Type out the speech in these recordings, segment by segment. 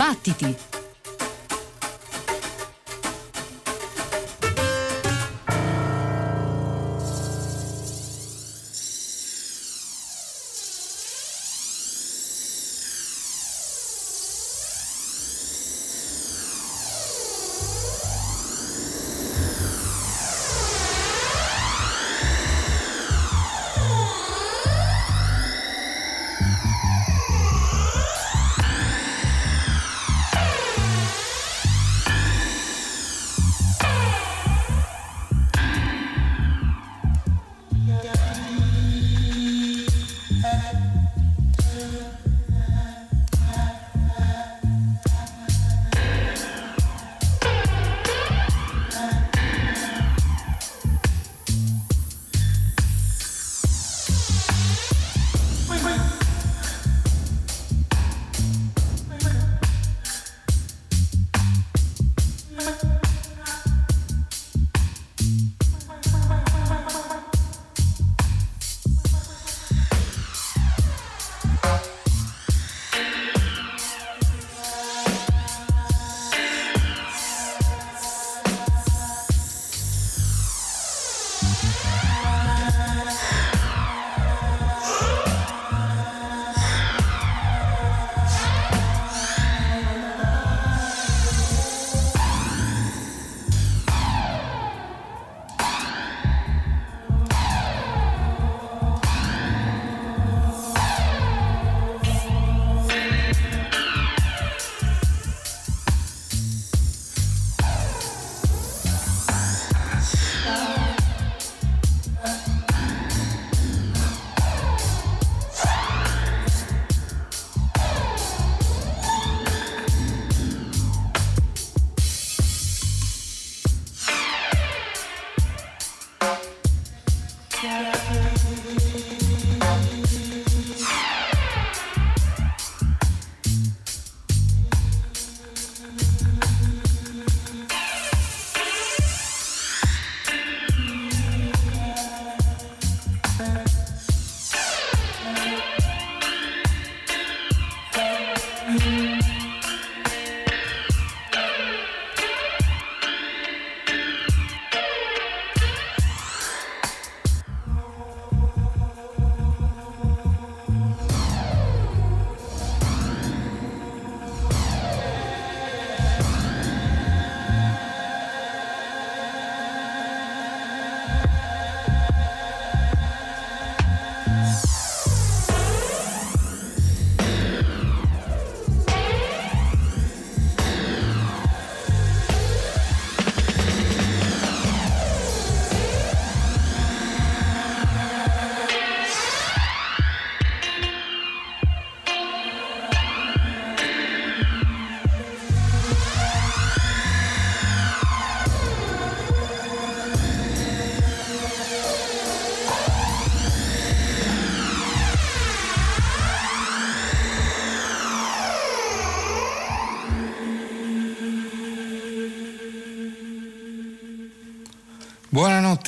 Battiti!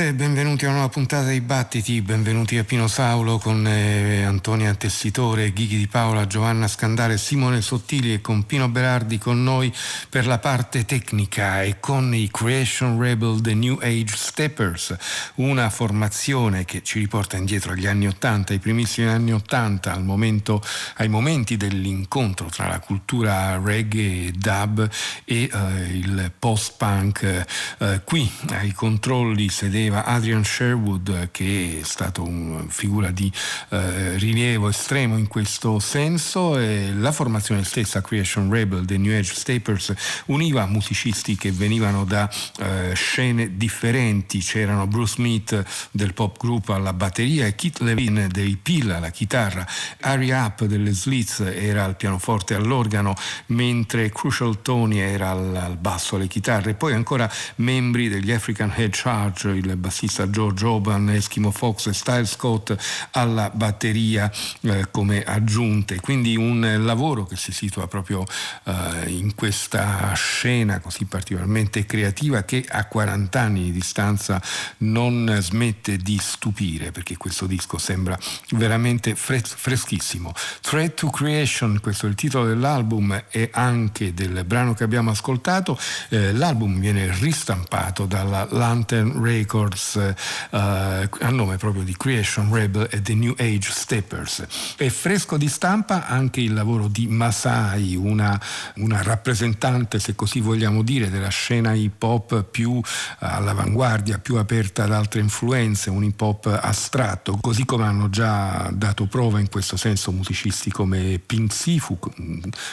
Buonanotte e benvenuti a una nuova puntata di Battiti, benvenuti a Pino Saulo con eh, Antonia Tessitore, Ghighi di Paola, Giovanna Scandale, Simone Sottili e con Pino Berardi con noi per la parte tecnica e con i Creation Rebel The New Age Steppers, una formazione che ci riporta indietro agli anni Ottanta, ai primissimi anni Ottanta, ai momenti dell'incontro tra la cultura reggae e dub e eh, il post-punk. Eh, qui ai controlli Napoli sedeva Adrian Sherwood che è stato una figura di eh, rilievo estremo in questo senso e la formazione stessa Creation Rebel dei New Age Stapers univa musicisti che venivano da eh, scene differenti. C'erano Bruce Smith del pop group alla batteria e Keith Levine dei Pill alla chitarra. Harry Up delle Slits era al pianoforte e all'organo mentre Crucial Tony era al, al basso alle chitarre. Poi ancora membri degli African Head Charge il bassista George Oban, Eskimo Fox e Style Scott alla batteria eh, come aggiunte. Quindi un lavoro che si situa proprio eh, in questa scena così particolarmente creativa che a 40 anni di distanza non smette di stupire perché questo disco sembra veramente fres- freschissimo. Thread to Creation, questo è il titolo dell'album e anche del brano che abbiamo ascoltato. Eh, l'album viene ristampato dalla Lantern Records eh, a nome proprio di Creation Rebel e The New Age Steppers. È fresco di stampa anche il lavoro di Masai, una, una rappresentante, se così vogliamo dire, della scena hip hop più all'avanguardia, più aperta ad altre influenze, un hip hop astratto, così come hanno già dato prova in questo senso musicisti come Pink Sifu,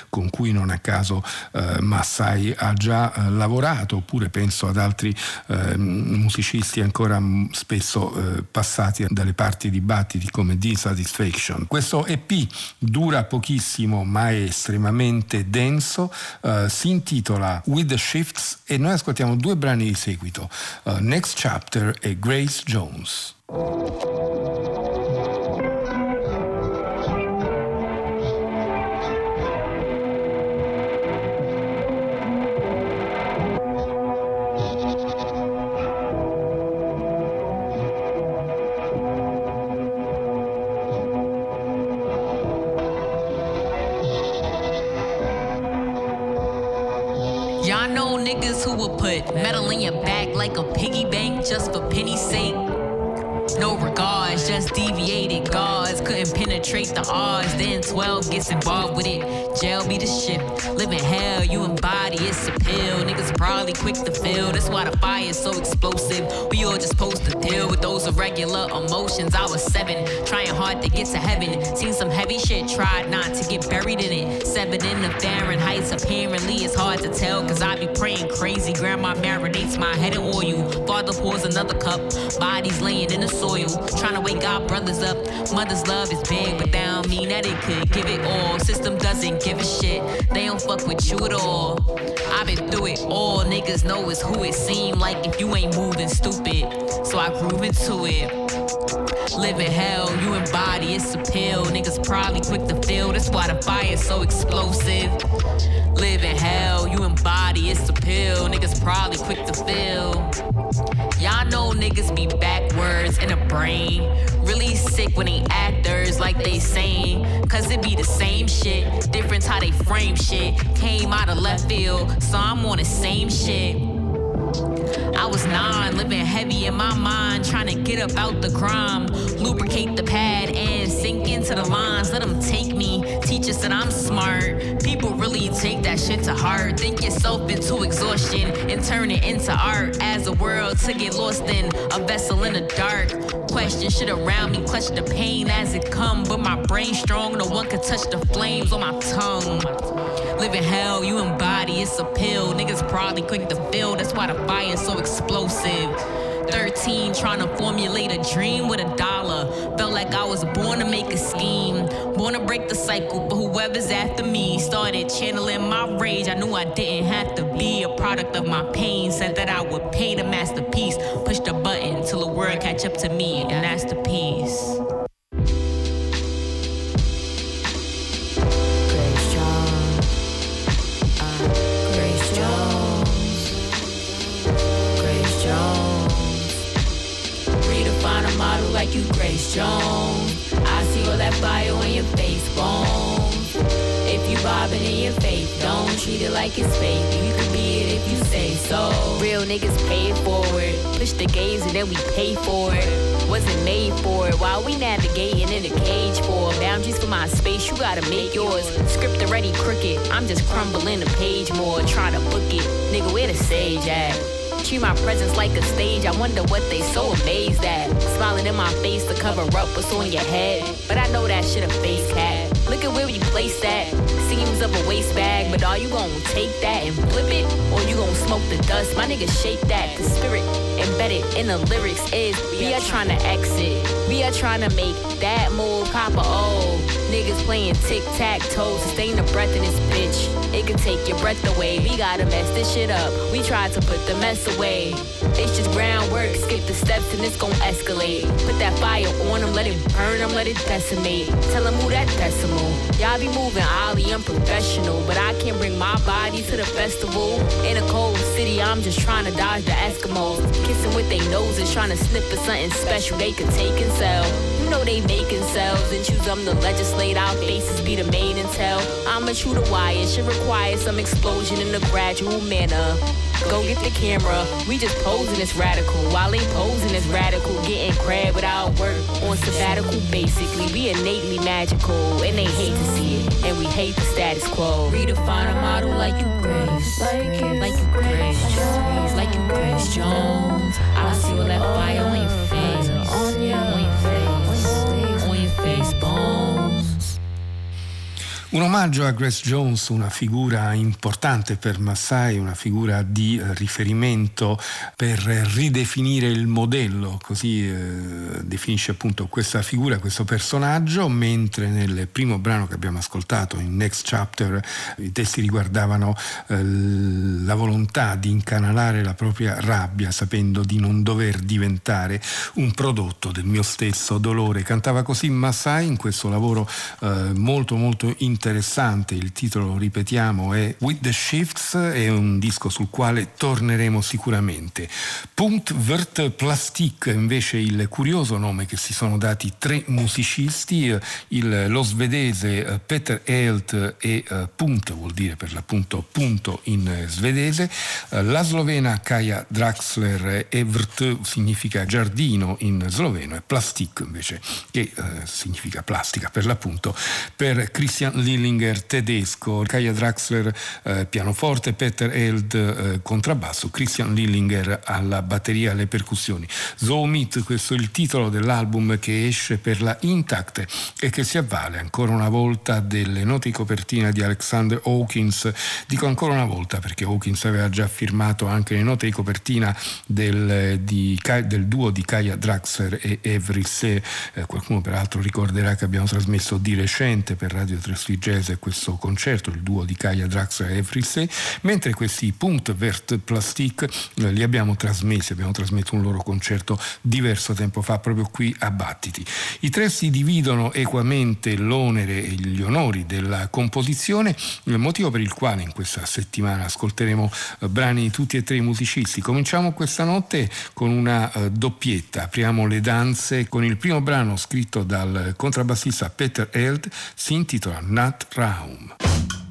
con cui non a caso eh, Massai ha già eh, lavorato, oppure penso ad altri eh, musicisti ancora spesso eh, passati dalle parti di battiti come Dissatisfaction. Questo EP dura pochissimo ma è estremamente denso, eh, si intitola With the Shifts e noi ascoltiamo due brani di seguito, uh, Next Chapter e Grace Jones. Metal in your back like a piggy bank just for penny's sake. No regards, just deviated guards. Couldn't penetrate the odds. Then 12 gets involved with it. Jail be the ship. Living hell, you embody it's a pill. Niggas probably quick to feel. That's why the fire's so explosive. We all just supposed to deal with those irregular emotions. I was seven, trying hard to get to heaven. Seen some heavy shit, tried not to get buried in it. Seven in the Fahrenheit, apparently it's hard to tell. Cause I be praying crazy. Grandma marinates my head in oil. Father pours another cup. Bodies laying in the soil. Trying to wake our brothers up. Mother's love is big, but that don't mean that it could give it all. System doesn't give a shit. They don't fuck with you at all. I've been through it all. Niggas know it's who it seem like if you ain't moving stupid. So I groove into it. Living hell, you embody it's a pill. Niggas probably quick to feel. That's why the fire's so explosive. Living hell, you embody it's a pill. Niggas probably quick to feel. Y'all know niggas be backwards in a brain. Really sick when they actors like they saying. Cause it be the same shit. Difference how they frame shit. Came out of left field, so I'm on the same shit. I was nine, living heavy in my mind, trying to get up out the crime, lubricate the pad and sink into the lines. Let them take me, teach us that I'm smart. People really take that shit to heart. Think yourself into exhaustion and turn it into art. As a world to get lost in, a vessel in the dark. Question shit around me, clutch the pain as it come. But my brain strong, no one can touch the flames on my tongue. Living hell, you embody, it's a pill. Niggas probably quick to feel, that's why the fire's so explosive. 13, trying to formulate a dream with a dollar. Felt like I was born to make a scheme, born to break the cycle. But whoever's after me started channeling my rage. I knew I didn't have to be a product of my pain. Said that I would pay the masterpiece. Push the button till the world catch up to me, and that's the peace. Treat it like it's fake. You can be it if you say so. Real niggas pay forward. Push the gaze and then we pay for it. Wasn't made for it. While we navigating in a cage for boundaries for my space, you gotta make yours. Script already crooked. I'm just crumbling the page more, trying to book it. Nigga, where the sage at? Treat my presence like a stage. I wonder what they so amazed at. Smiling in my face to cover up what's on your head. But I know that shit a face cat. Look at where we place that. Seams of a waste bag, but are you gonna take that and flip it? Or you gonna smoke the dust? My nigga, shake that. The spirit embedded in the lyrics is we are trying to exit. We are trying to make that move, Papa O. Niggas playing tic tac toe, sustain the breath in this bitch. It can take your breath away. We gotta mess this shit up. We tried to put the mess away. It's just groundwork, skip the steps and it's gon' escalate. Put that fire on them, let it burn them, let it decimate. Tell them move that decimal. Y'all be moving ollie, unprofessional, but I can't bring my body to the festival. In a cold city, I'm just trying to dodge the Eskimos. Kissing with their noses, trying to snip for something special they could take and sell. Know they making cells and choose them to legislate. Our faces be the main and tell. I'ma chew the wire, should require some explosion in a gradual manner. Go get the camera. We just posing as radical. While they posing as radical, getting crab without work on sabbatical. Basically, we innately magical, and they hate to see it, and we hate the status quo. Redefine a model like you Grace, like you, Grace Jones, like you Grace Jones. I see all that fire on your was born. Un omaggio a Grace Jones, una figura importante per Massai, una figura di riferimento per ridefinire il modello, così eh, definisce appunto questa figura, questo personaggio, mentre nel primo brano che abbiamo ascoltato, in Next Chapter, i testi riguardavano eh, la volontà di incanalare la propria rabbia sapendo di non dover diventare un prodotto del mio stesso dolore. Cantava così Massai in questo lavoro eh, molto molto interessante interessante, il titolo, ripetiamo, è With the Shifts, è un disco sul quale torneremo sicuramente. Punkt Vert Plastik, invece il curioso nome che si sono dati tre musicisti, il, lo svedese eh, Peter Helt e uh, vuol dire per l'appunto punto in svedese, uh, la slovena Kaja Draxler e Vrt significa giardino in sloveno e Plastik invece che uh, significa plastica per l'appunto per Christian Lillinger tedesco, Kaya Draxler eh, pianoforte, Peter Held eh, contrabbasso, Christian Lillinger alla batteria e alle percussioni. Zoomit, questo è il titolo dell'album che esce per la Intact e che si avvale ancora una volta delle note di copertina di Alexander Hawkins. Dico ancora una volta perché Hawkins aveva già firmato anche le note di copertina del, di, del duo di Kaya Draxler e Every Se. Eh, qualcuno peraltro ricorderà che abbiamo trasmesso di recente per Radio 3 Jazz questo concerto, il duo di Kaya Draxler e Frissé, mentre questi Punkt Vert Plastic eh, li abbiamo trasmessi, abbiamo trasmesso un loro concerto diverso tempo fa proprio qui a Battiti. I tre si dividono equamente l'onere e gli onori della composizione, il motivo per il quale in questa settimana ascolteremo eh, brani di tutti e tre i musicisti. Cominciamo questa notte con una doppietta, apriamo le danze con il primo brano scritto dal contrabbassista Peter Held, si intitola Nat Raum.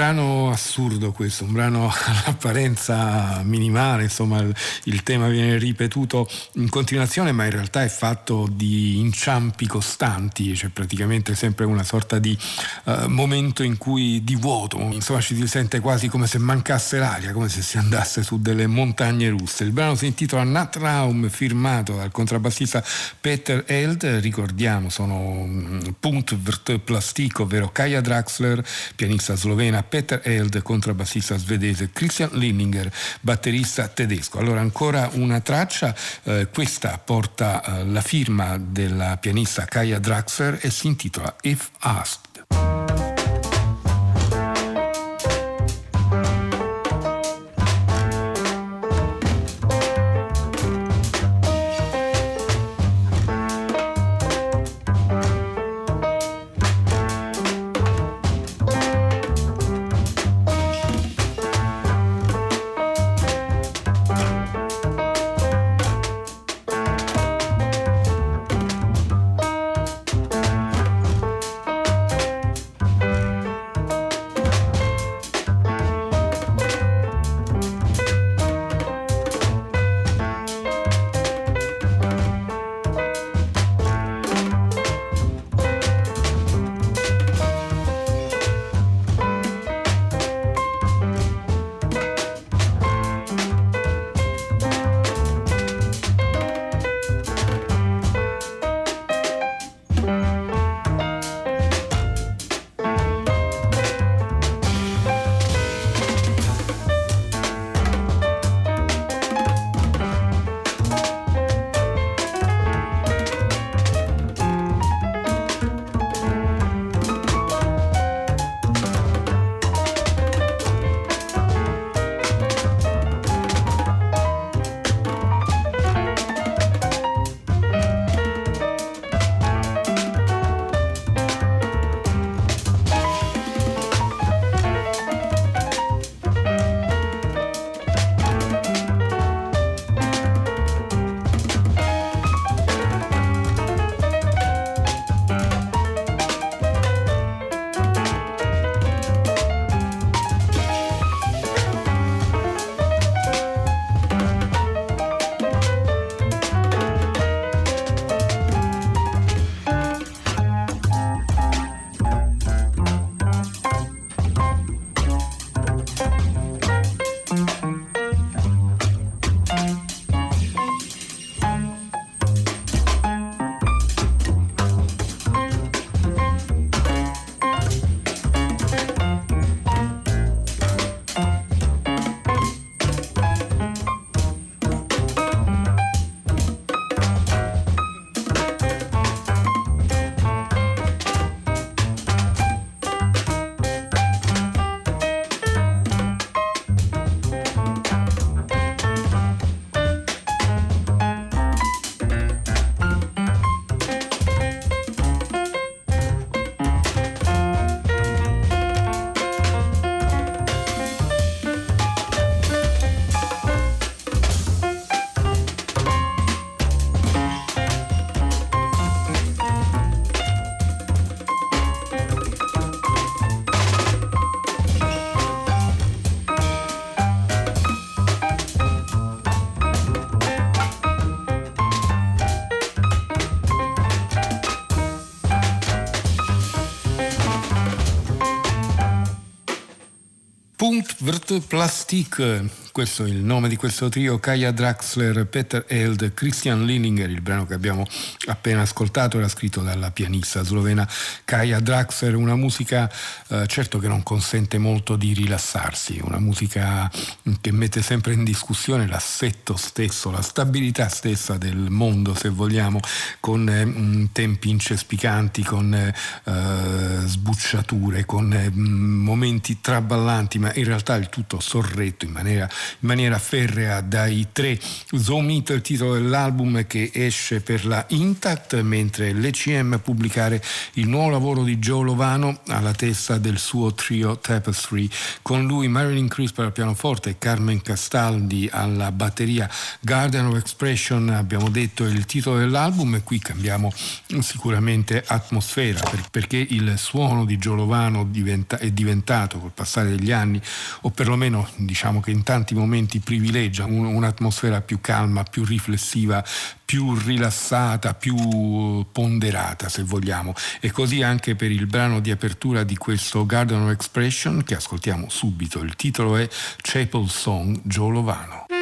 Brano assurdo questo, un brano all'apparenza minimale, insomma il, il, tema viene ripetuto in continuazione, ma in realtà è fatto di inciampi costanti, c'è praticamente sempre una sorta di uh, momento in cui di vuoto, insomma ci si sente quasi come se mancasse l'aria, come se si andasse su delle montagne russe. Il brano si intitola Natraum, firmato dal contrabbassista Peter Eld, ricordiamo sono mm, Punkt Plastic, ovvero Kaya Draxler, pianista slovena Peter Eld, contrabbassista svedese Christian Linninger, batterista tedesco. Allora ancora una traccia, eh, questa porta eh, la firma della pianista Kaya Draxler e si intitola If Asked. Thank you. Punkt Plastik, questo è il nome di questo trio, Kaya Draxler, Peter Eld, Christian Lininger, il brano che abbiamo appena ascoltato era scritto dalla pianista slovena Kaya Draxler, una musica eh, certo che non consente molto di rilassarsi, una musica che mette sempre in discussione l'assetto stesso, la stabilità stessa del mondo se vogliamo, con eh, tempi incespicanti, con eh, sbucciature, con eh, momenti traballanti, ma in realtà il tutto sorretto in maniera in maniera ferrea dai tre. Zoomit è il titolo dell'album che esce per la Intact, mentre l'ECM pubblicare il nuovo lavoro di Joe Lovano alla testa del suo trio Tapestry. Con lui Marilyn Crisper al pianoforte e Carmen Castaldi alla batteria. Garden of Expression, abbiamo detto, è il titolo dell'album e qui cambiamo sicuramente atmosfera perché il suono di Giolovano diventa, è diventato col passare degli anni o perlomeno diciamo che in tanti momenti privilegia un, un'atmosfera più calma, più riflessiva, più rilassata, più ponderata se vogliamo. E così anche per il brano di apertura di questo Garden of Expression che ascoltiamo subito. Il titolo è Chapel Song Giolovano.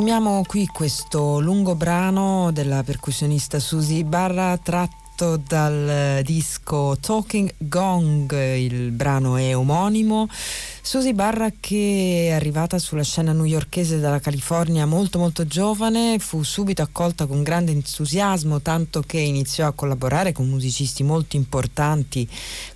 Sfumiamo qui questo lungo brano della percussionista Susi Barra tratto dal disco Talking Gong, il brano è omonimo. Susie Barra che è arrivata sulla scena newyorkese dalla California molto molto giovane, fu subito accolta con grande entusiasmo, tanto che iniziò a collaborare con musicisti molto importanti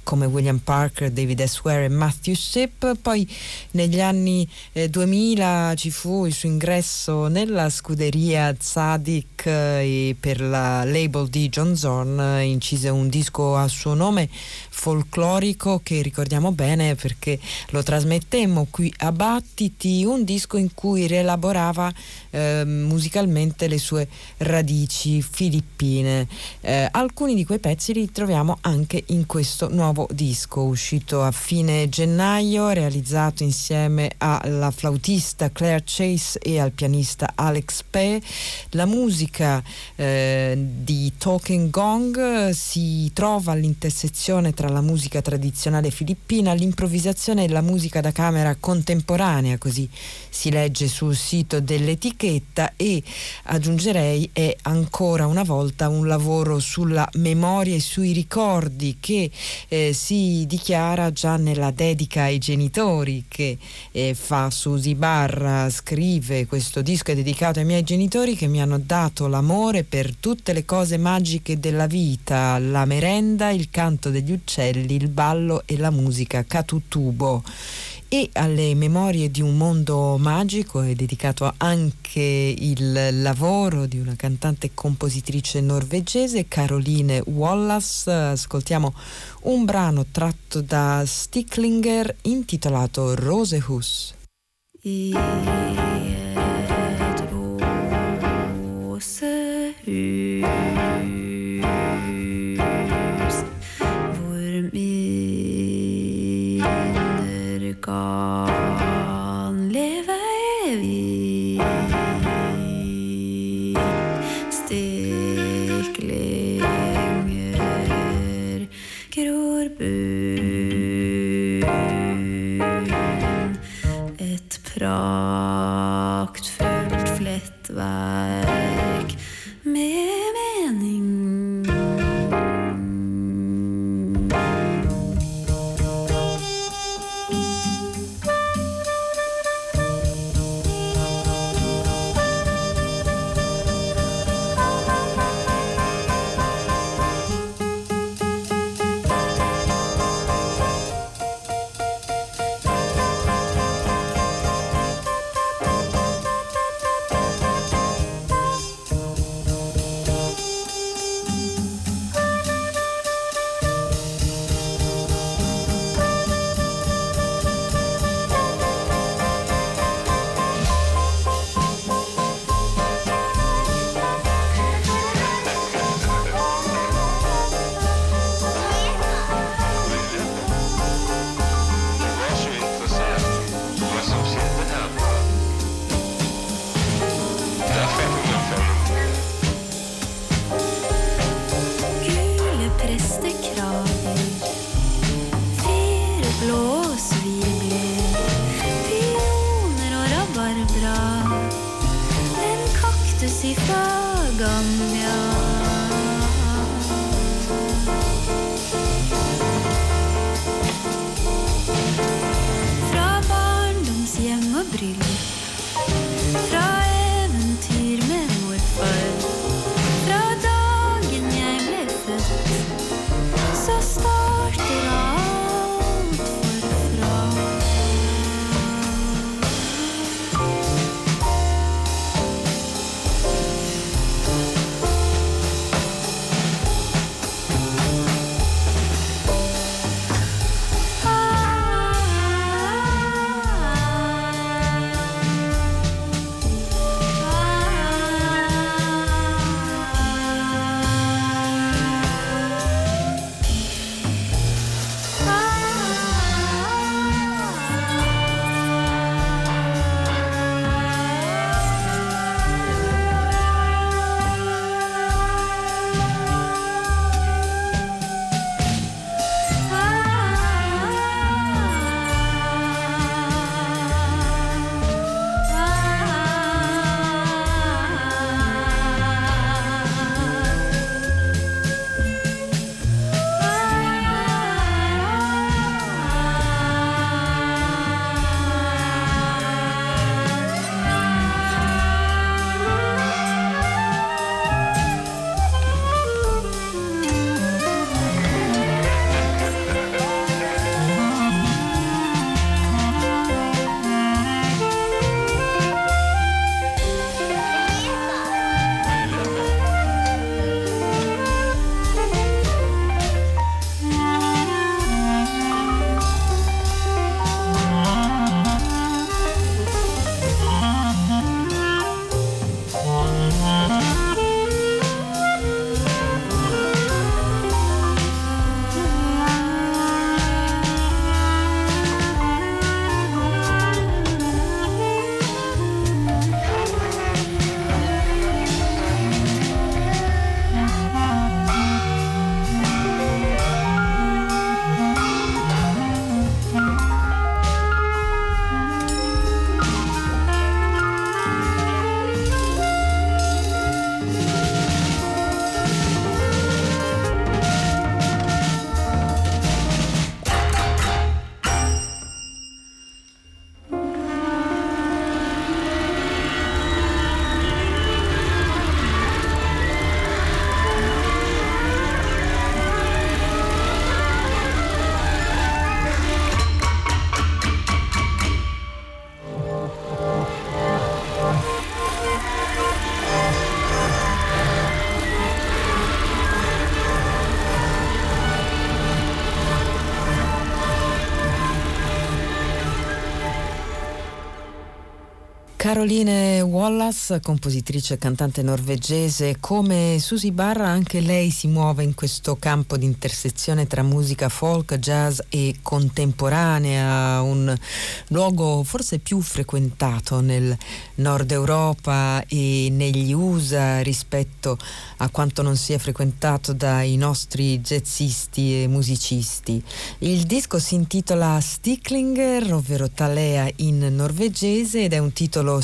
come William Parker, David S. Ware e Matthew Shipp. Poi negli anni eh, 2000 ci fu il suo ingresso nella scuderia Zadig eh, e per la label di John Zorn eh, incise un disco a suo nome folclorico che ricordiamo bene perché lo trasmettemmo qui a Battiti, un disco in cui rielaborava eh, musicalmente le sue radici filippine. Eh, alcuni di quei pezzi li troviamo anche in questo nuovo disco uscito a fine gennaio, realizzato insieme alla flautista Claire Chase e al pianista Alex Pe. La musica eh, di Talking Gong si trova all'intersezione tra la musica tradizionale filippina, l'improvvisazione e la musica da camera contemporanea, così si legge sul sito dell'etichetta e aggiungerei è ancora una volta un lavoro sulla memoria e sui ricordi che eh, si dichiara già nella dedica ai genitori che eh, fa Susi Barra, scrive questo disco è dedicato ai miei genitori che mi hanno dato l'amore per tutte le cose magiche della vita, la merenda, il canto degli uccelli, il ballo e la musica catutubo e alle memorie di un mondo magico è dedicato anche il lavoro di una cantante e compositrice norvegese Caroline Wallace. Ascoltiamo un brano tratto da Sticklinger intitolato Rosehus. I kan leve evig. Stiklinger gror bun. Et prat lo svir Pioner og rabarbra En kaktus ifra Gambia Fra barndomshjem og bryllup Caroline Wallace, compositrice e cantante norvegese, come Susie Barra anche lei si muove in questo campo di intersezione tra musica folk, jazz e contemporanea, un luogo forse più frequentato nel nord Europa e negli USA rispetto a quanto non sia frequentato dai nostri jazzisti e musicisti. Il disco si intitola Sticklinger, ovvero Talea in norvegese ed è un titolo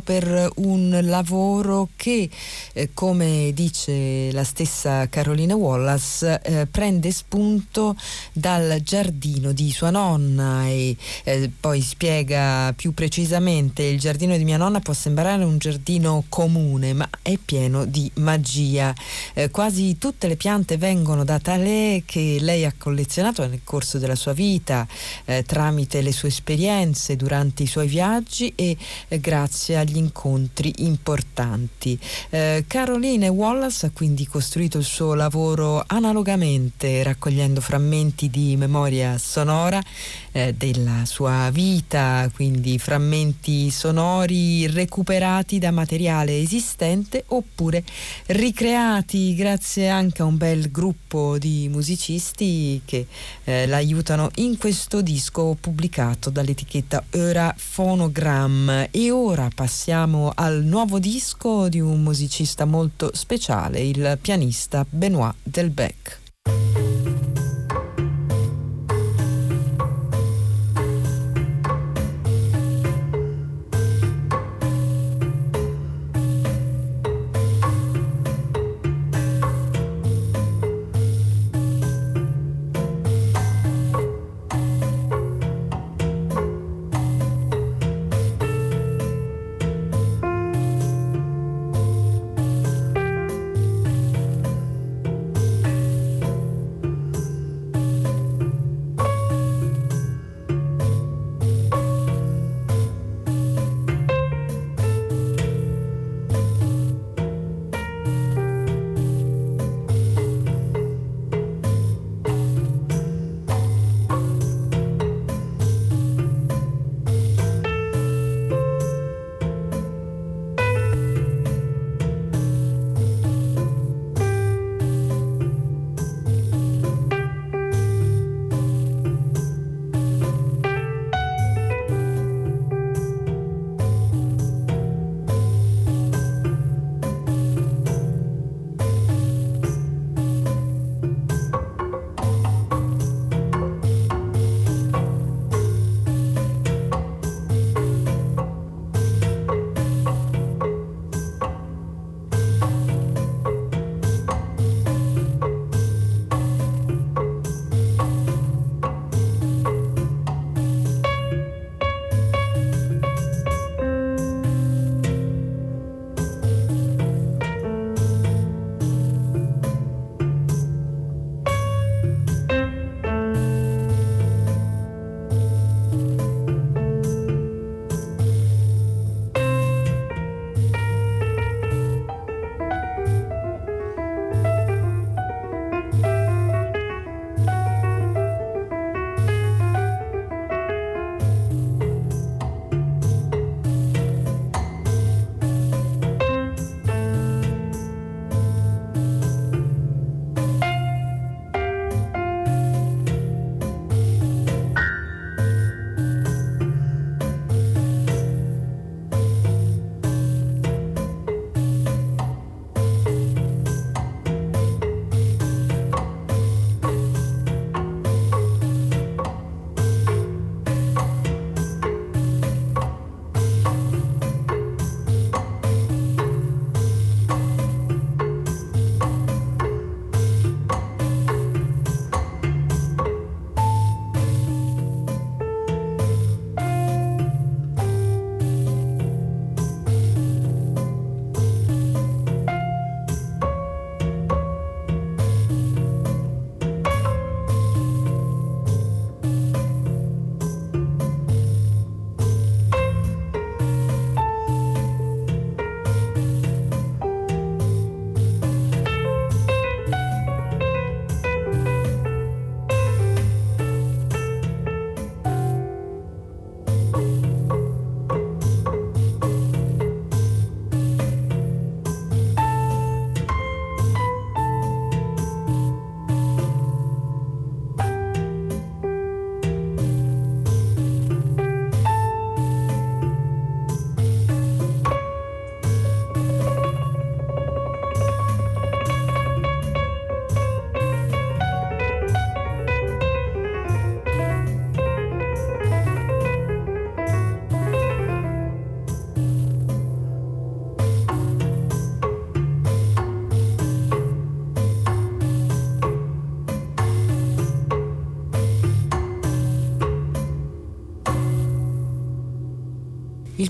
per un lavoro che, eh, come dice la stessa Carolina Wallace, eh, prende spunto dal giardino di sua nonna e eh, poi spiega più precisamente il giardino di mia nonna può sembrare un giardino comune ma è pieno di magia. Eh, quasi tutte le piante vengono da Talè che lei ha collezionato nel corso della sua vita eh, tramite le sue esperienze durante i suoi viaggi e eh, grazie agli incontri importanti. Eh, Caroline Wallace ha quindi costruito il suo lavoro analogamente raccogliendo frammenti di memoria sonora eh, della sua vita, quindi frammenti sonori recuperati da materiale esistente oppure ricreati grazie anche a un bel gruppo di musicisti che eh, l'aiutano in questo disco pubblicato dall'etichetta Eura Phonogram. E ora passiamo al nuovo disco di un musicista molto speciale, il pianista Benoit Delbecq.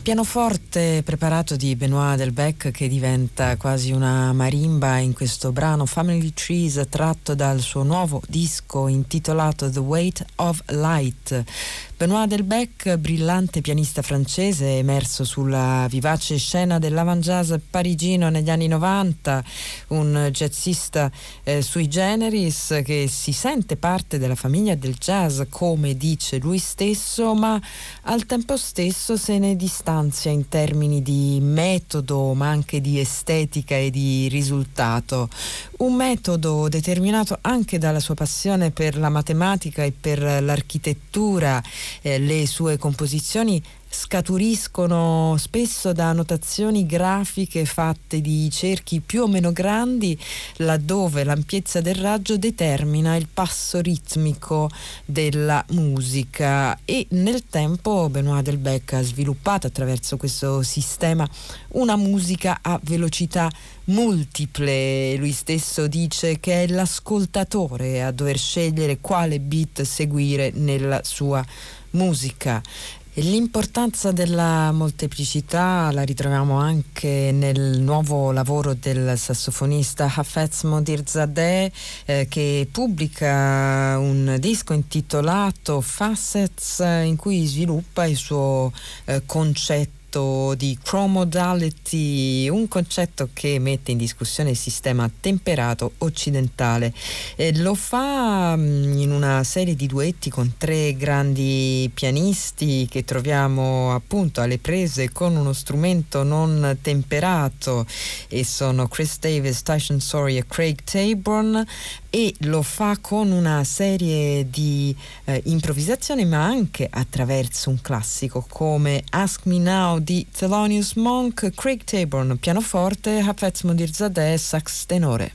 Pianoforte preparato di Benoit Delbecq che diventa quasi una marimba in questo brano Family Trees tratto dal suo nuovo disco intitolato The Weight of Light. Benoit Delbecq, brillante pianista francese, emerso sulla vivace scena dell'avant jazz parigino negli anni 90, un jazzista eh, sui generis che si sente parte della famiglia del jazz, come dice lui stesso, ma al tempo stesso se ne distanzia in termini di metodo, ma anche di estetica e di risultato. Un metodo determinato anche dalla sua passione per la matematica e per l'architettura eh, le sue composizioni scaturiscono spesso da notazioni grafiche fatte di cerchi più o meno grandi laddove l'ampiezza del raggio determina il passo ritmico della musica e nel tempo Benoit Delbecq ha sviluppato attraverso questo sistema una musica a velocità multiple. Lui stesso dice che è l'ascoltatore a dover scegliere quale beat seguire nella sua musica. L'importanza della molteplicità la ritroviamo anche nel nuovo lavoro del sassofonista Hafez Modirzadeh eh, che pubblica un disco intitolato Facets in cui sviluppa il suo eh, concetto concetto di chromodality, un concetto che mette in discussione il sistema temperato occidentale. E lo fa mm, in una serie di duetti con tre grandi pianisti che troviamo appunto alle prese con uno strumento non temperato e sono Chris Davis, Tyson Sorry e Craig Taborn e lo fa con una serie di eh, improvvisazioni ma anche attraverso un classico come Ask Me Now di Thelonious Monk, Craig Taborn pianoforte, Hafez Modirzadeh sax tenore.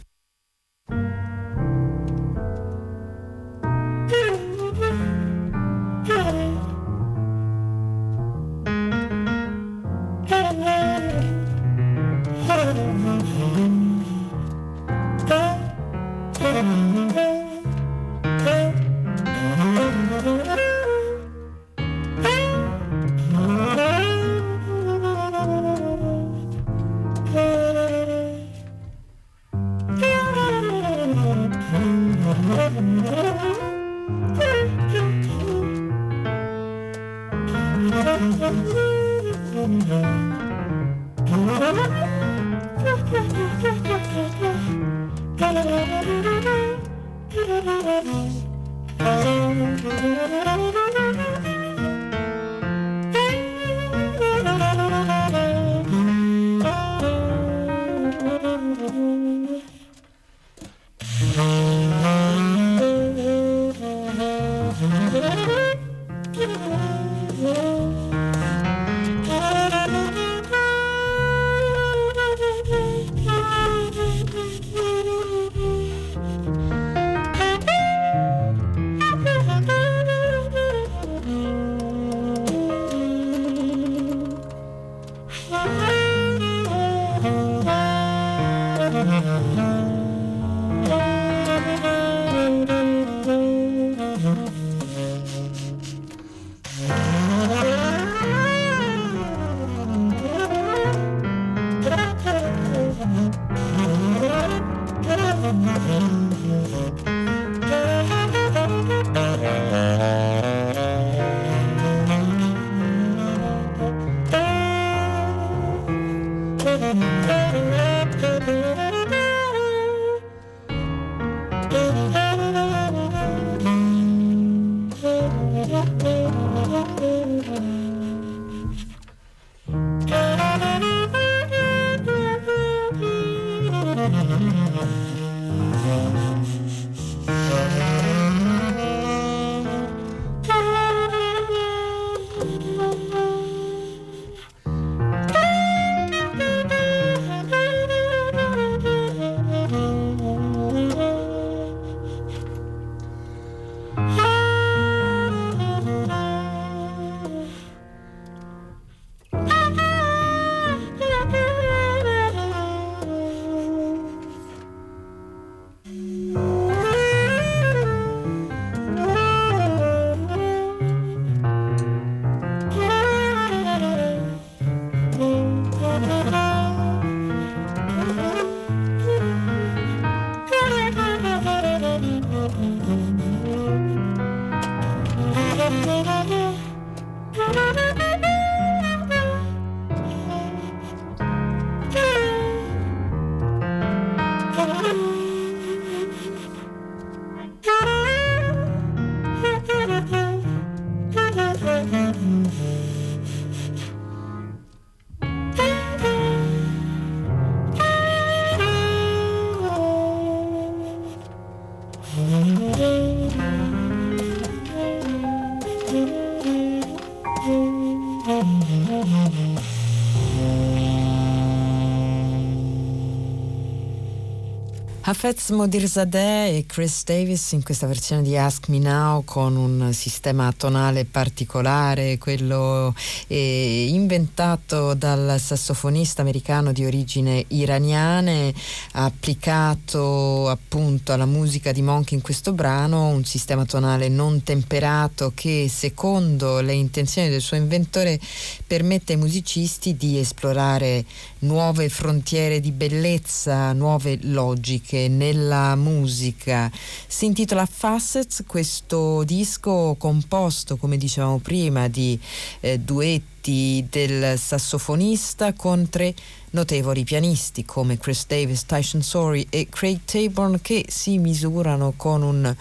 Hafez Modirzadeh e Chris Davis in questa versione di Ask Me Now con un sistema tonale particolare, quello eh, inventato dal sassofonista americano di origine iraniane, applicato appunto alla musica di Monk in questo brano, un sistema tonale non temperato che secondo le intenzioni del suo inventore permette ai musicisti di esplorare nuove frontiere di bellezza, nuove logiche nella musica. Si intitola Facets, questo disco composto, come dicevamo prima, di eh, duetti del sassofonista con tre notevoli pianisti come Chris Davis, Tyson Sorey e Craig Taborn che si misurano con un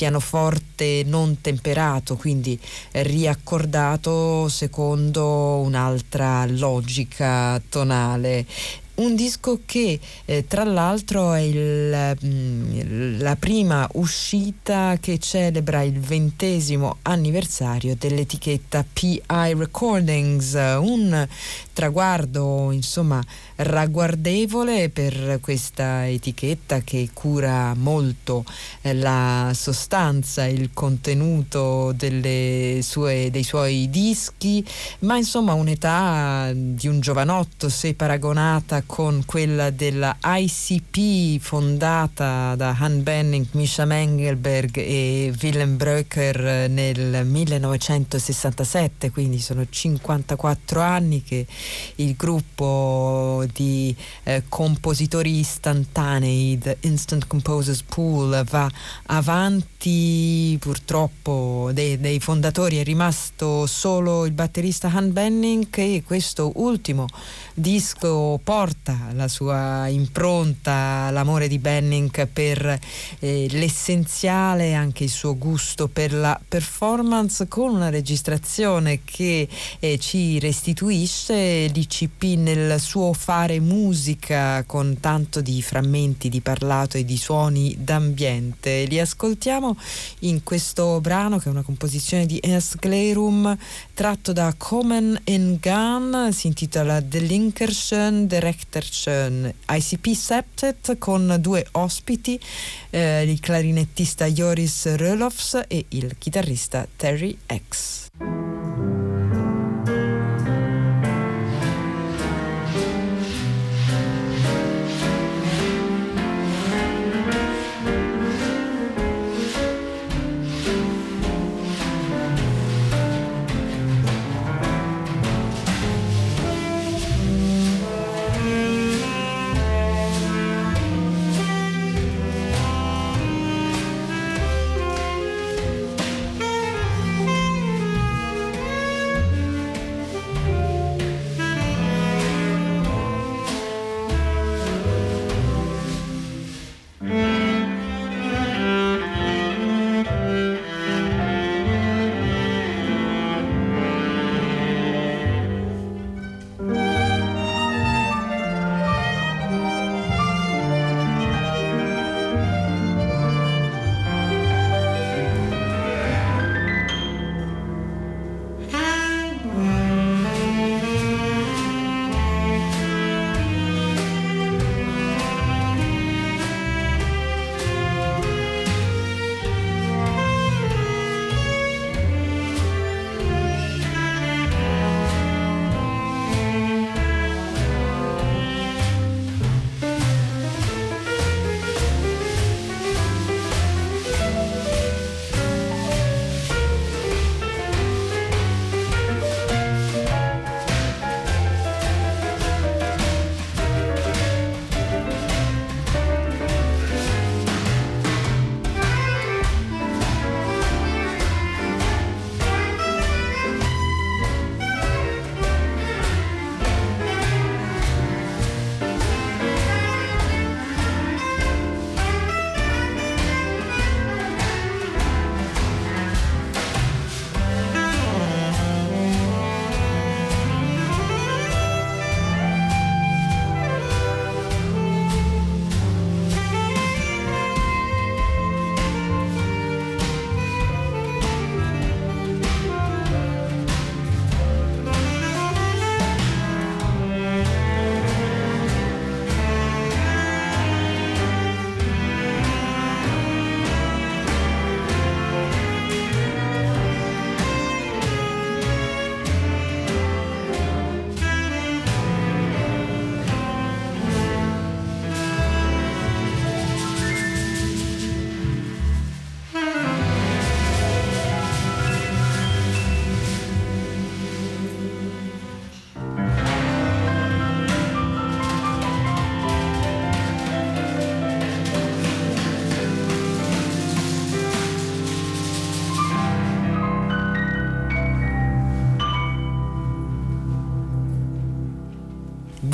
pianoforte non temperato, quindi riaccordato secondo un'altra logica tonale un disco che eh, tra l'altro è il, mm, la prima uscita che celebra il ventesimo anniversario dell'etichetta PI Recordings, un traguardo insomma ragguardevole per questa etichetta che cura molto eh, la sostanza, il contenuto sue, dei suoi dischi, ma insomma un'età di un giovanotto se paragonata con quella della ICP fondata da Han Benning, Misha Mengelberg e Willem Bröcker nel 1967, quindi sono 54 anni che il gruppo di eh, compositori istantanei, The Instant Composers Pool, va avanti. Purtroppo dei, dei fondatori è rimasto solo il batterista Han Benning e questo ultimo disco porta la sua impronta, l'amore di Benning per eh, l'essenziale, anche il suo gusto per la performance con una registrazione che eh, ci restituisce l'ICP nel suo fare musica con tanto di frammenti di parlato e di suoni d'ambiente. Li ascoltiamo in questo brano che è una composizione di Ernst Glerum tratto da Common in Gun, si intitola The Link Linkerschön, Direkterschön, ICP Septet con due ospiti, eh, il clarinettista Joris Rölofs e il chitarrista Terry X.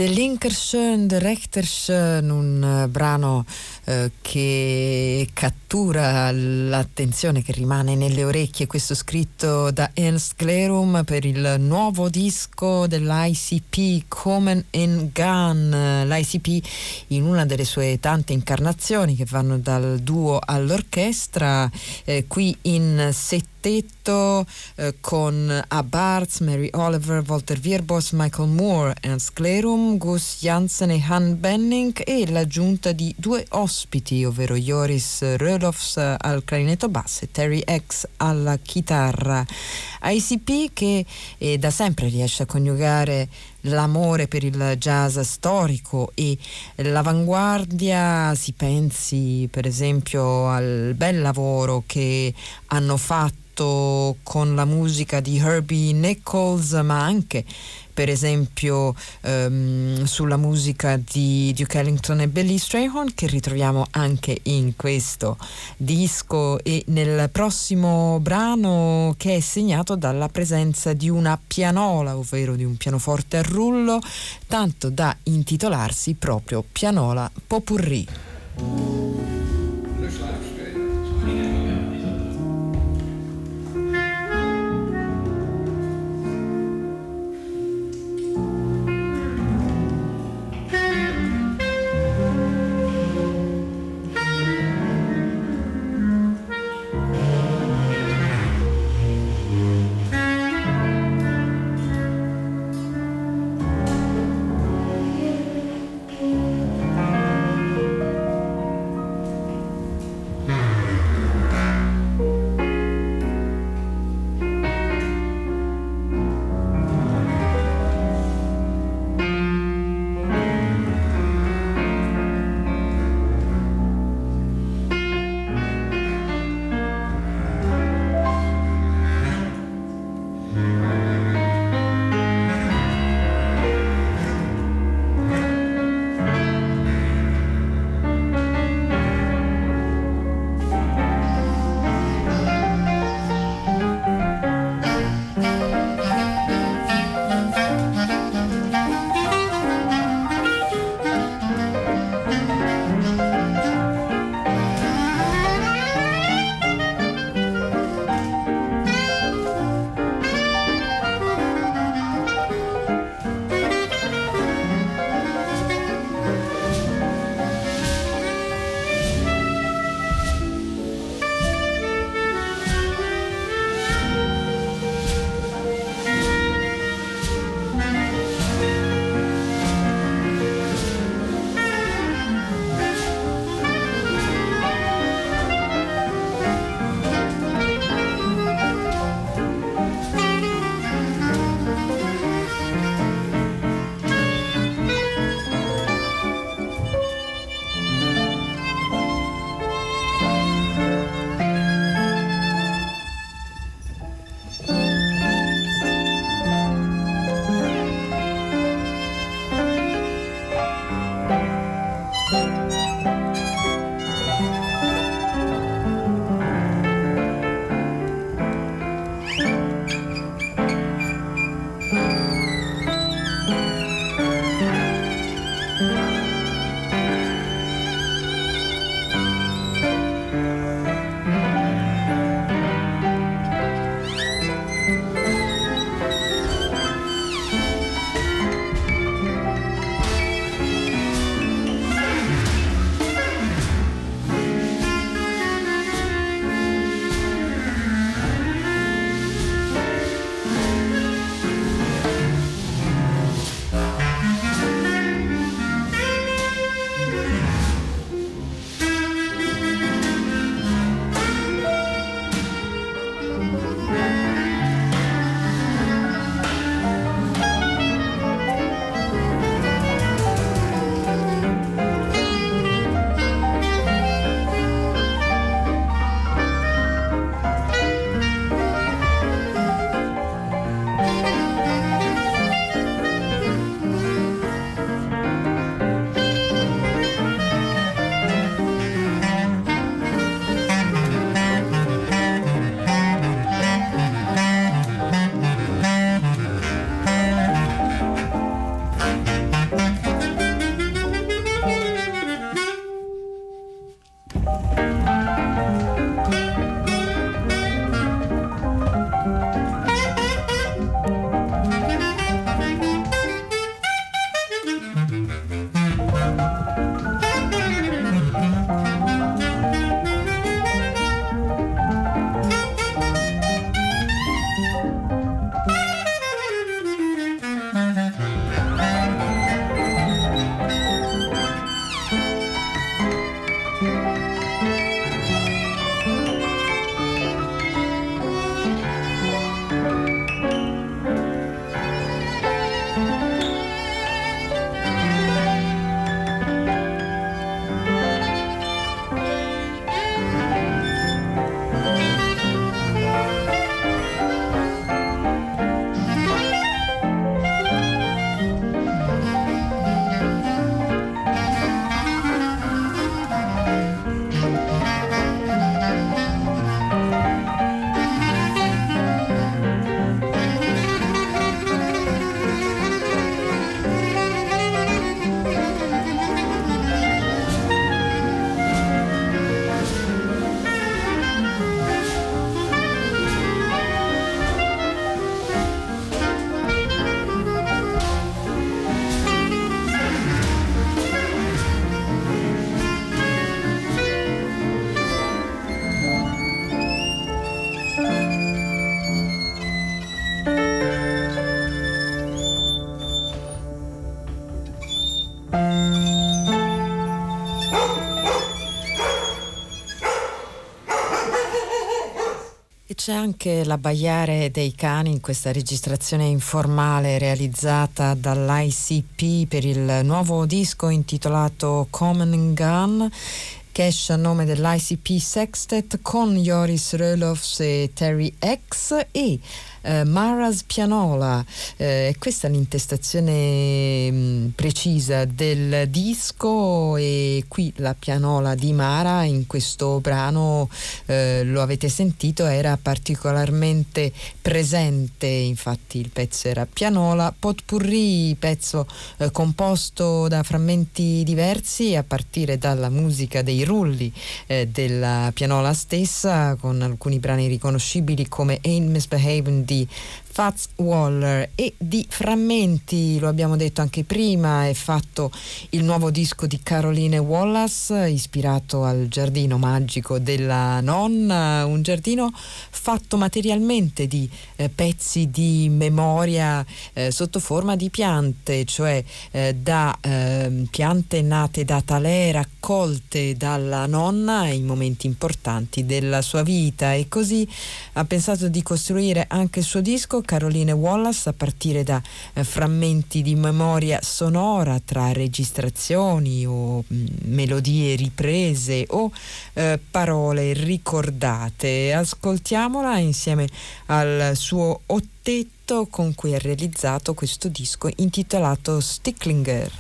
The Linkerschön, The Rechterschön, un uh, brano uh, che cattura l'attenzione, che rimane nelle orecchie, questo scritto da Ernst Glerum per il nuovo disco dell'ICP Common in Gun, l'ICP in una delle sue tante incarnazioni che vanno dal duo all'orchestra, eh, qui in settimana quartetto eh, con Abarz, Mary Oliver, Walter Wierbos, Michael Moore, Ernst Klerum, Gus Janssen e Han Benning e l'aggiunta di due ospiti, ovvero Joris Rödolfs al clarinetto basso e Terry X alla chitarra. ICP che eh, da sempre riesce a coniugare l'amore per il jazz storico e l'avanguardia, si pensi per esempio al bel lavoro che hanno fatto fatto con la musica di Herbie Nichols, ma anche per esempio um, sulla musica di Duke Ellington e Billy Strayhorn che ritroviamo anche in questo disco e nel prossimo brano che è segnato dalla presenza di una pianola, ovvero di un pianoforte a rullo, tanto da intitolarsi proprio Pianola Popurri. C'è anche l'abbaiare dei cani in questa registrazione informale realizzata dall'ICP per il nuovo disco intitolato Common Gun che esce a nome dell'ICP Sextet con Joris Röloffs e Terry X e eh, Mara's Pianola. Eh, questa è l'intestazione mh, mm, precisa del disco e qui la pianola di Mara in questo brano eh, lo avete sentito era particolarmente presente infatti il pezzo era pianola potpourri pezzo eh, composto da frammenti diversi a partire dalla musica dei rulli eh, della pianola stessa con alcuni brani riconoscibili come Ain't Misbehaving di di Fats Waller e di frammenti, lo abbiamo detto anche prima, è fatto il nuovo disco di Caroline Wallace ispirato al giardino magico della nonna, un giardino fatto materialmente di eh, pezzi di memoria eh, sotto forma di piante, cioè eh, da ehm, piante nate da Talè, raccolte dalla nonna in momenti importanti della sua vita. E così ha pensato di costruire anche suo disco Caroline Wallace a partire da eh, frammenti di memoria sonora tra registrazioni o mh, mm, melodie riprese o eh, parole ricordate. Ascoltiamola insieme al suo ottetto con cui ha realizzato questo disco intitolato Sticklinger.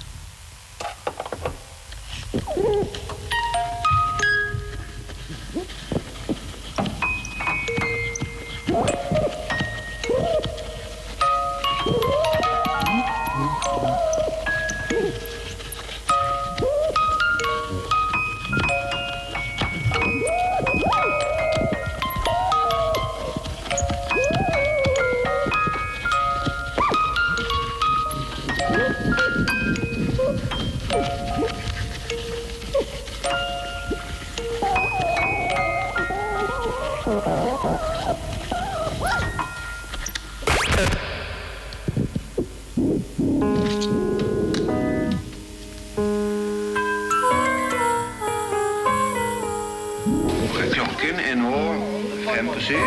syv,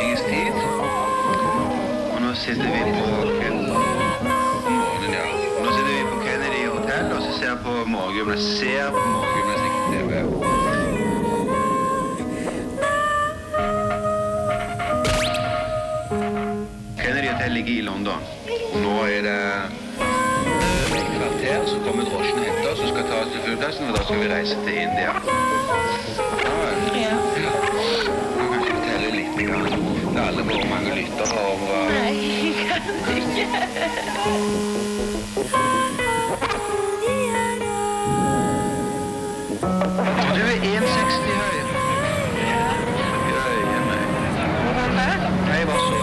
engelsk tid. Og nå sitter vi på morgenen, ja. Nå sitter vi på Kennedy hotell og så ser på morgengymnastikk. Ser på morgengymnastikk-TV. Kennedy hotell ligger i London. Nå er det eh, et kvarter, så kommer drosjen etter, henter skal ta oss til flyplassen, og da skal vi reise til India. Ja. Alle våre mange lyttere har. Nei, jeg kan ikke. Du er 1,60 høy. Jøye meg. Jeg var så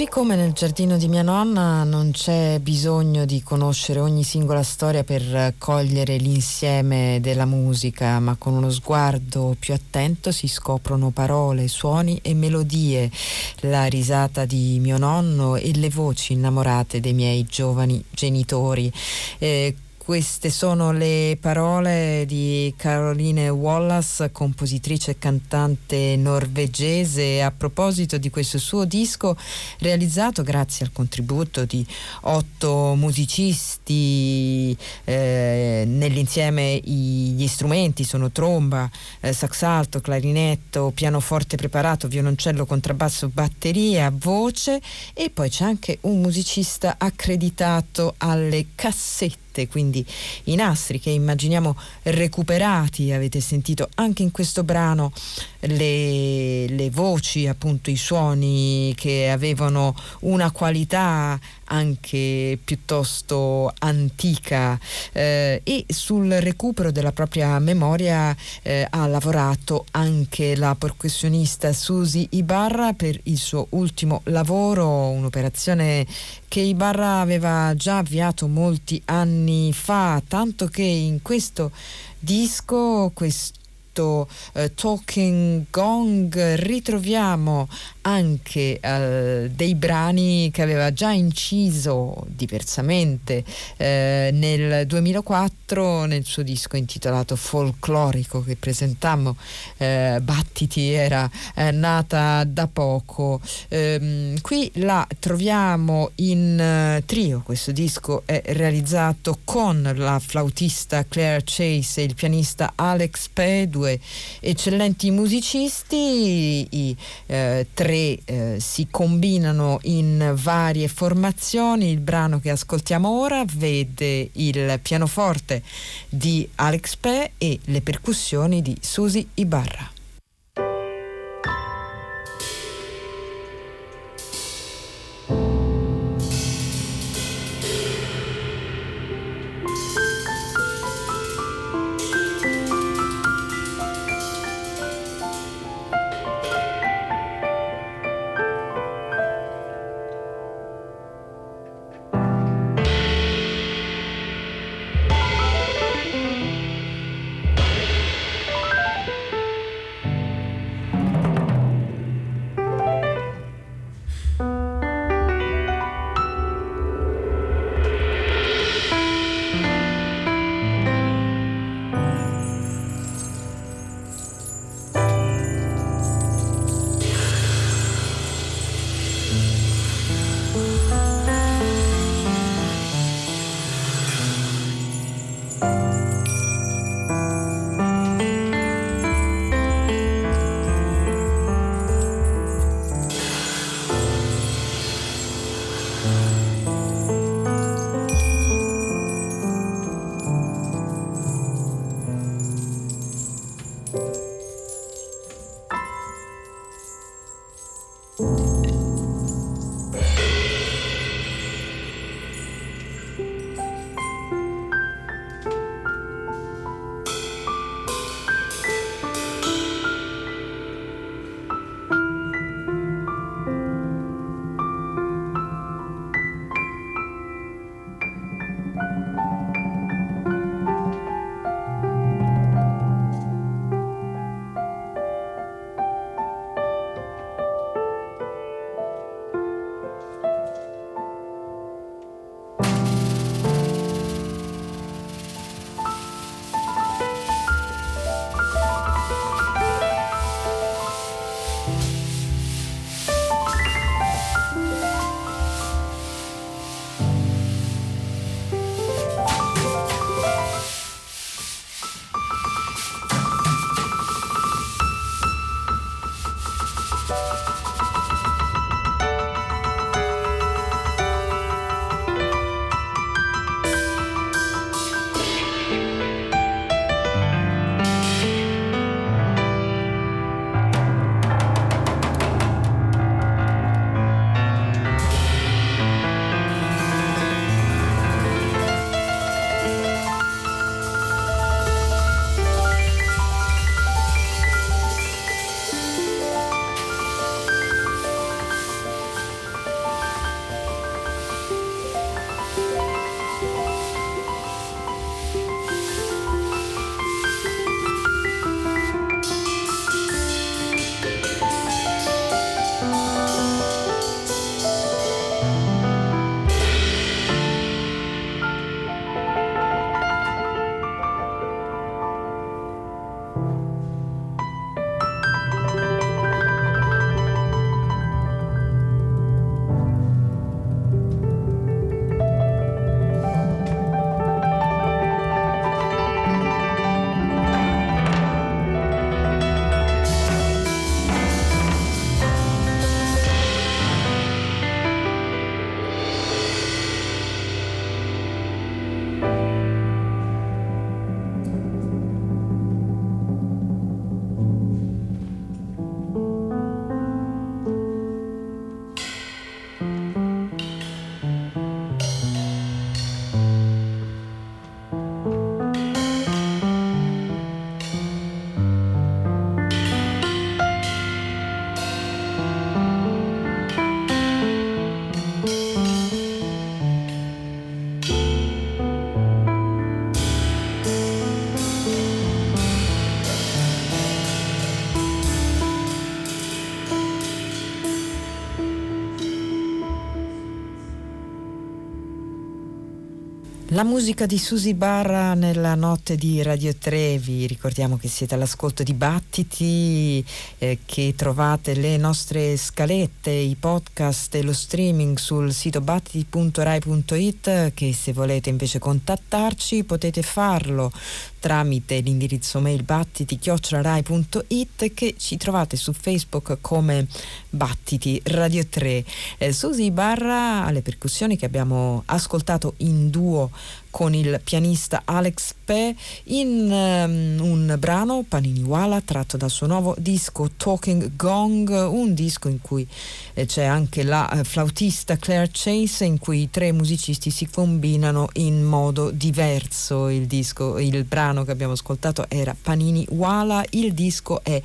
Così come nel giardino di mia nonna non c'è bisogno di conoscere ogni singola storia per cogliere l'insieme della musica, ma con uno sguardo più attento si scoprono parole, suoni e melodie, la risata di mio nonno e le voci innamorate dei miei giovani genitori. Eh, queste sono le parole di Caroline Wallace, compositrice e cantante norvegese, a proposito di questo suo disco realizzato grazie al contributo di otto musicisti. Eh, nell'insieme gli strumenti sono tromba, eh, sax alto, clarinetto, pianoforte preparato, violoncello, contrabbasso, batteria, voce e poi c'è anche un musicista accreditato alle cassette quindi i nastri che immaginiamo recuperati, avete sentito anche in questo brano le, le voci, appunto i suoni che avevano una qualità anche piuttosto antica eh, e sul recupero della propria memoria eh, ha lavorato anche la percussionista Susi Ibarra per il suo ultimo lavoro, un'operazione che Ibarra aveva già avviato molti anni fa, tanto che in questo disco questo questo eh, Talking Gong ritroviamo anche eh, dei brani che aveva già inciso diversamente eh, nel 2004 nel suo disco intitolato Folklorico che presentammo eh, Battiti era eh, nata da poco. Ehm, qui la troviamo in eh, trio. Questo disco è realizzato con la flautista Claire Chase e il pianista Alex P due eccellenti musicisti i eh, tre eh, si combinano in varie formazioni. Il brano che ascoltiamo ora vede il pianoforte di Alex Pe e le percussioni di Susi Ibarra. La musica di Susi Barra nella notte di Radio 3, vi ricordiamo che siete all'ascolto di Battiti, eh, che trovate le nostre scalette, i podcast e lo streaming sul sito battiti.rai.it che se volete invece contattarci potete farlo tramite l'indirizzo mail battiti-rai.it che ci trovate su Facebook come Battiti Radio 3. Eh, Susi Barra alle percussioni che abbiamo ascoltato in duo con il pianista Alex Pe in um, un brano Panini Wala tratto dal suo nuovo disco Talking Gong, un disco in cui eh, c'è anche la eh, flautista Claire Chase in cui i tre musicisti si combinano in modo diverso. Il disco, il brano che abbiamo ascoltato era Panini Wala, il disco è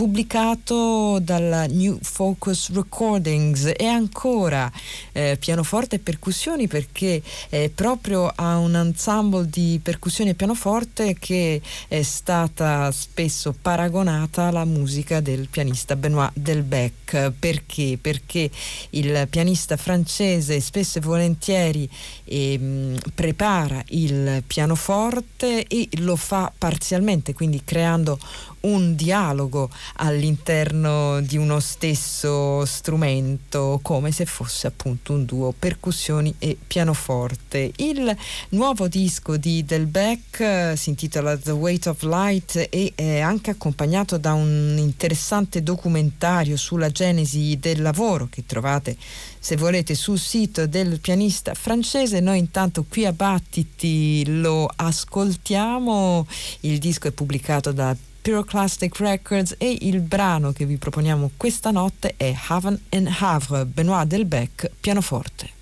pubblicato dalla New Focus Recordings e ancora eh, pianoforte e percussioni perché è proprio a un ensemble di percussioni e pianoforte che è stata spesso paragonata alla musica del pianista Benoit Delbecq perché? Perché il pianista francese spesso e volentieri eh, prepara il pianoforte e lo fa parzialmente quindi creando un dialogo all'interno di uno stesso strumento come se fosse appunto un duo percussioni e pianoforte. Il nuovo disco di Del Beck eh, si intitola The Weight of Light e è anche accompagnato da un interessante documentario sulla genesi del lavoro che trovate se volete sul sito del pianista francese. Noi intanto qui a Battiti lo ascoltiamo. Il disco è pubblicato da Pyroclastic Records e il brano che vi proponiamo questa notte è Haven and Havre, Benoit Delbecq, pianoforte.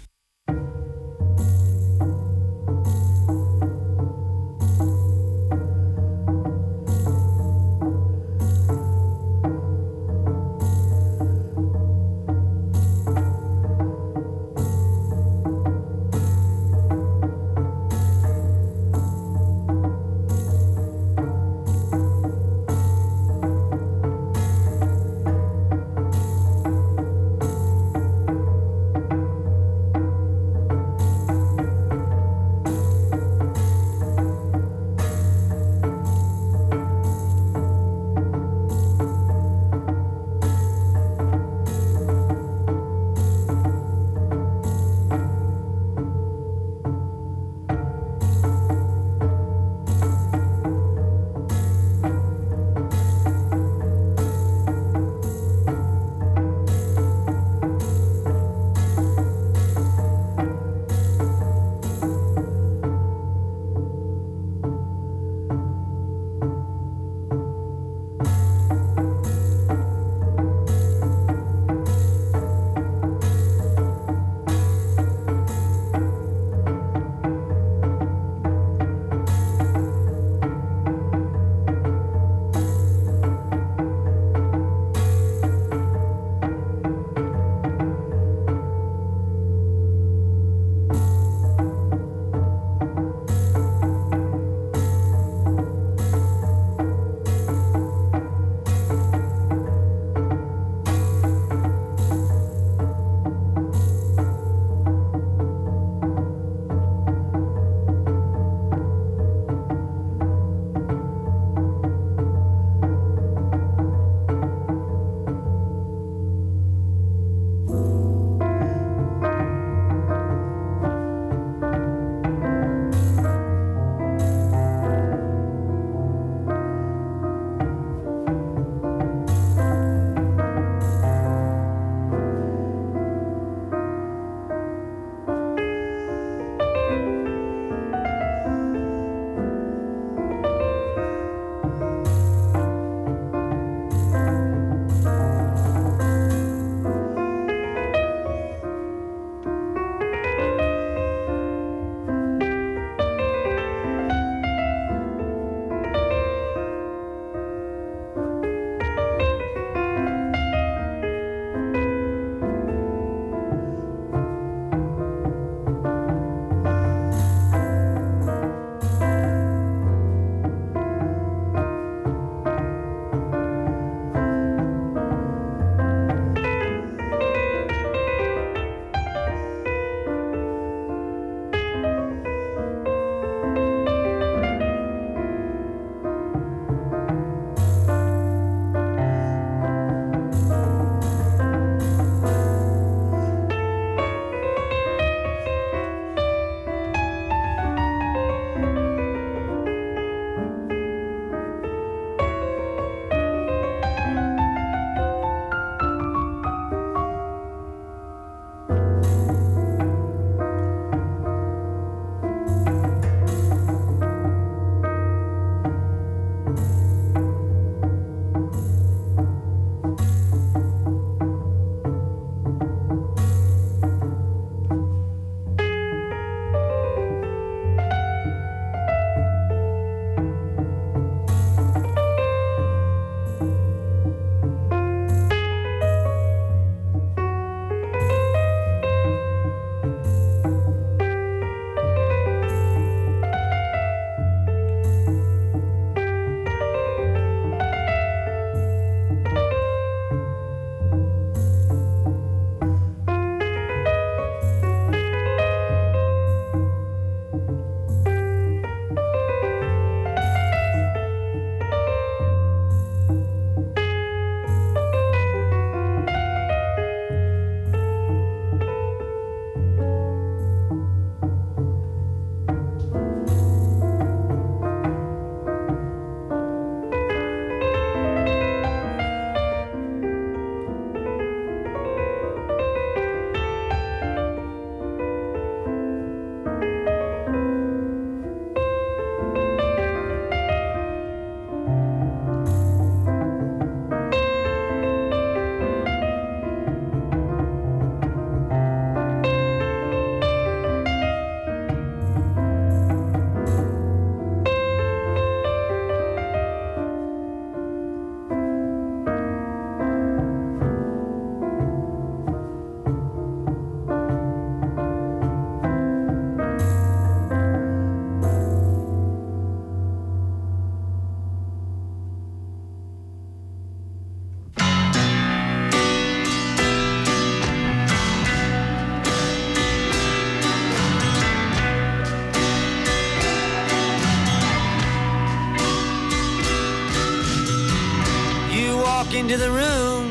Into the room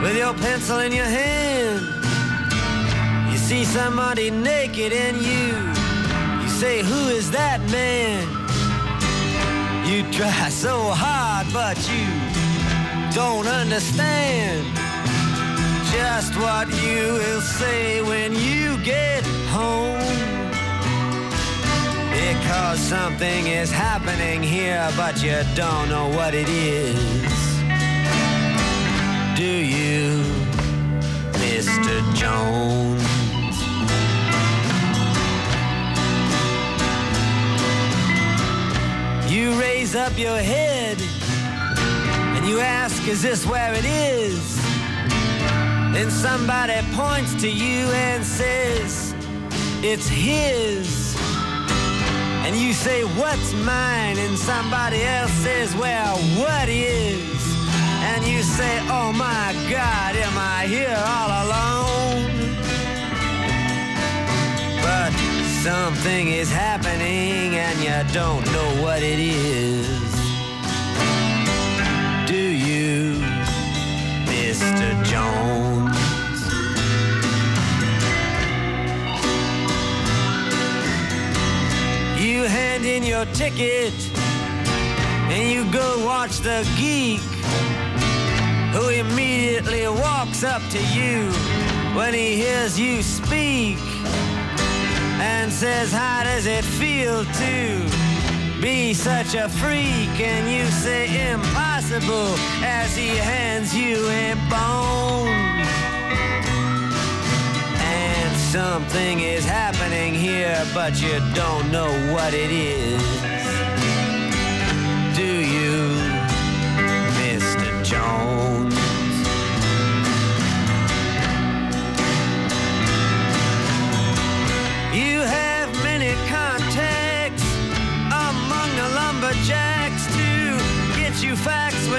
with your pencil in your hand. You see somebody naked and you, you say, Who is that man? You try so hard, but you don't understand just what you will say when you get home. Because something is happening here, but you don't know what it is. Do you, Mr. Jones? You raise up your head and you ask, Is this where it is? Then somebody points to you and says, It's his. And you say, What's mine? And somebody else says, Well, what is? And you say, Oh my God, am I here all alone? But something is happening and you don't know what it is. Do you, Mr. Jones? You hand in your ticket and you go watch the geek who immediately walks up to you when he hears you speak and says, How does it feel to be such a freak? And you say, Impossible, as he hands you a bone. And something is happening here, but you don't know what it is.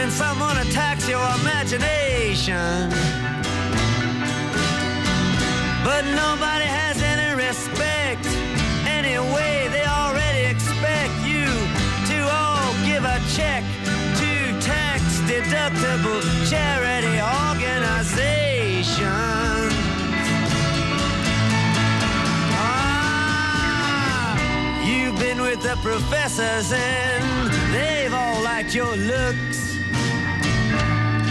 When someone attacks your imagination. But nobody has any respect. Anyway, they already expect you to all give a check to tax deductible charity organizations. Ah, You've been with the professors and they've all liked your looks.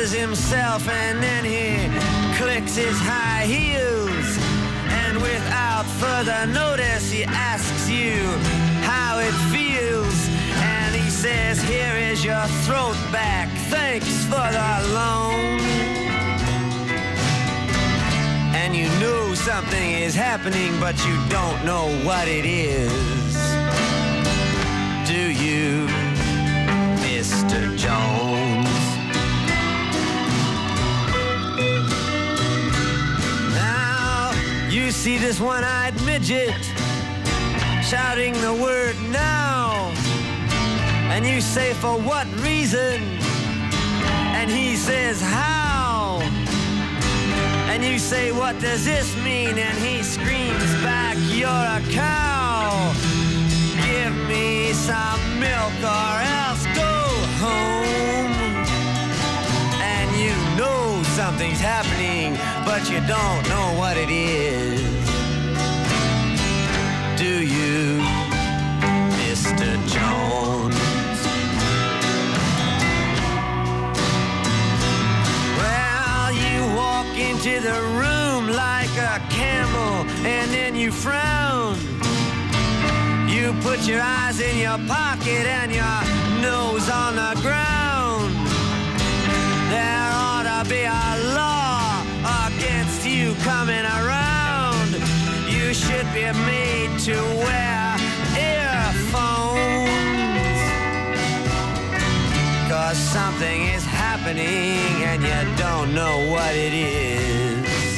Crosses himself and then he clicks his high heels. And without further notice, he asks you how it feels. And he says, Here is your throat back. Thanks for the loan. And you know something is happening, but you don't know what it is. Do you, Mr. Jones? You see this one-eyed midget shouting the word now. And you say, for what reason? And he says, how? And you say, what does this mean? And he screams back, you're a cow. Give me some milk or else go home. Something's happening, but you don't know what it is. Do you, Mr. Jones? Well, you walk into the room like a camel and then you frown. You put your eyes in your pocket and your nose on the ground. You coming around. You should be made to wear earphones. Cause something is happening and you don't know what it is.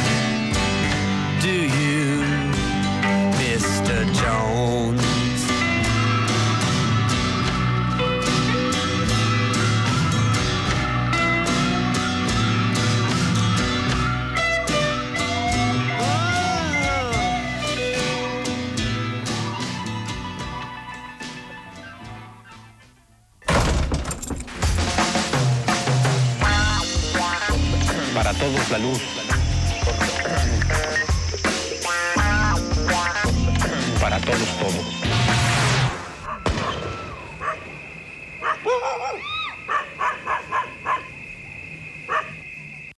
Do you, Mr. Jones? a todos la luz. Para todos todo.